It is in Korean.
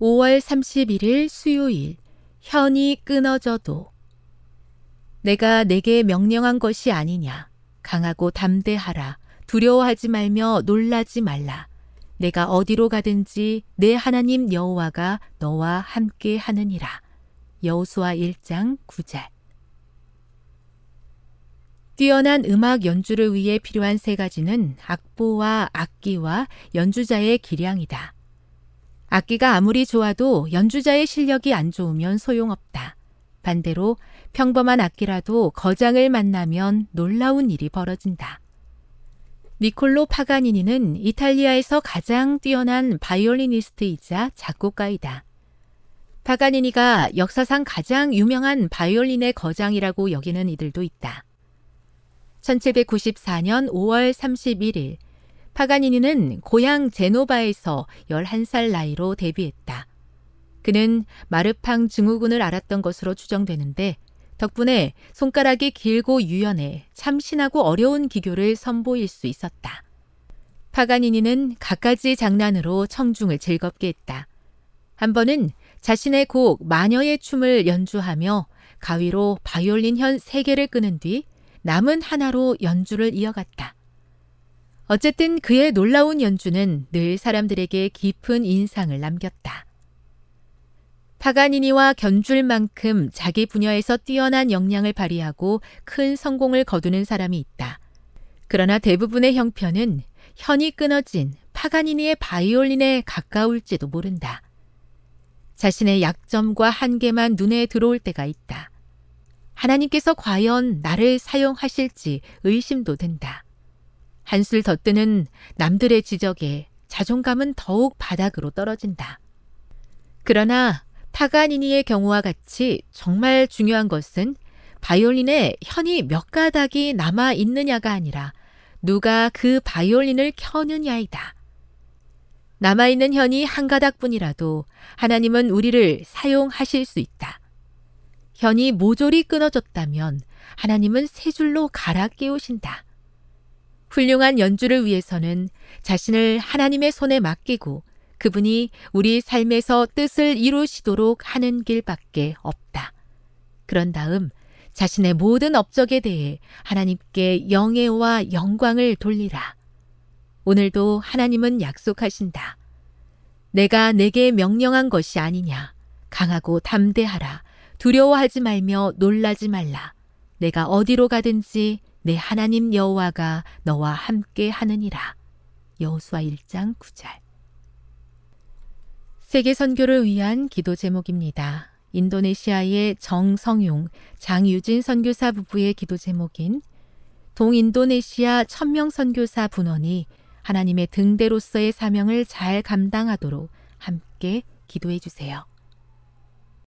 5월 31일 수요일 현이 끊어져도 내가 내게 명령한 것이 아니냐. 강하고 담대하라. 두려워하지 말며 놀라지 말라. 내가 어디로 가든지 내 하나님 여호와가 너와 함께 하느니라. 여호수아 1장 9절. 뛰어난 음악 연주를 위해 필요한 세 가지는 악보와 악기와 연주자의 기량이다. 악기가 아무리 좋아도 연주자의 실력이 안 좋으면 소용없다. 반대로 평범한 악기라도 거장을 만나면 놀라운 일이 벌어진다. 니콜로 파가니니는 이탈리아에서 가장 뛰어난 바이올리니스트이자 작곡가이다. 파가니니가 역사상 가장 유명한 바이올린의 거장이라고 여기는 이들도 있다. 1794년 5월 31일 파가니니는 고향 제노바에서 11살 나이로 데뷔했다. 그는 마르팡 증후군을 앓았던 것으로 추정되는데 덕분에 손가락이 길고 유연해 참신하고 어려운 기교를 선보일 수 있었다. 파가니니는 갖가지 장난으로 청중을 즐겁게 했다. 한 번은 자신의 곡 마녀의 춤을 연주하며 가위로 바이올린 현 3개를 끄는 뒤 남은 하나로 연주를 이어갔다. 어쨌든 그의 놀라운 연주는 늘 사람들에게 깊은 인상을 남겼다. 파가니니와 견줄 만큼 자기 분야에서 뛰어난 역량을 발휘하고 큰 성공을 거두는 사람이 있다. 그러나 대부분의 형편은 현이 끊어진 파가니니의 바이올린에 가까울지도 모른다. 자신의 약점과 한계만 눈에 들어올 때가 있다. 하나님께서 과연 나를 사용하실지 의심도 된다. 한술 더 뜨는 남들의 지적에 자존감은 더욱 바닥으로 떨어진다. 그러나 파가니니의 경우와 같이 정말 중요한 것은 바이올린에 현이 몇 가닥이 남아 있느냐가 아니라 누가 그 바이올린을 켜느냐이다. 남아있는 현이 한 가닥뿐이라도 하나님은 우리를 사용하실 수 있다. 현이 모조리 끊어졌다면 하나님은 세 줄로 갈아 끼우신다. 훌륭한 연주를 위해서는 자신을 하나님의 손에 맡기고 그분이 우리 삶에서 뜻을 이루시도록 하는 길밖에 없다. 그런 다음 자신의 모든 업적에 대해 하나님께 영예와 영광을 돌리라. 오늘도 하나님은 약속하신다. 내가 내게 명령한 것이 아니냐. 강하고 담대하라. 두려워하지 말며 놀라지 말라. 내가 어디로 가든지 내 하나님 여호와가 너와 함께 하느니라. 여호수아 1장 9절. 세계 선교를 위한 기도 제목입니다. 인도네시아의 정성용, 장유진 선교사 부부의 기도 제목인 동인도네시아 천명 선교사 분원이 하나님의 등대로서의 사명을 잘 감당하도록 함께 기도해 주세요.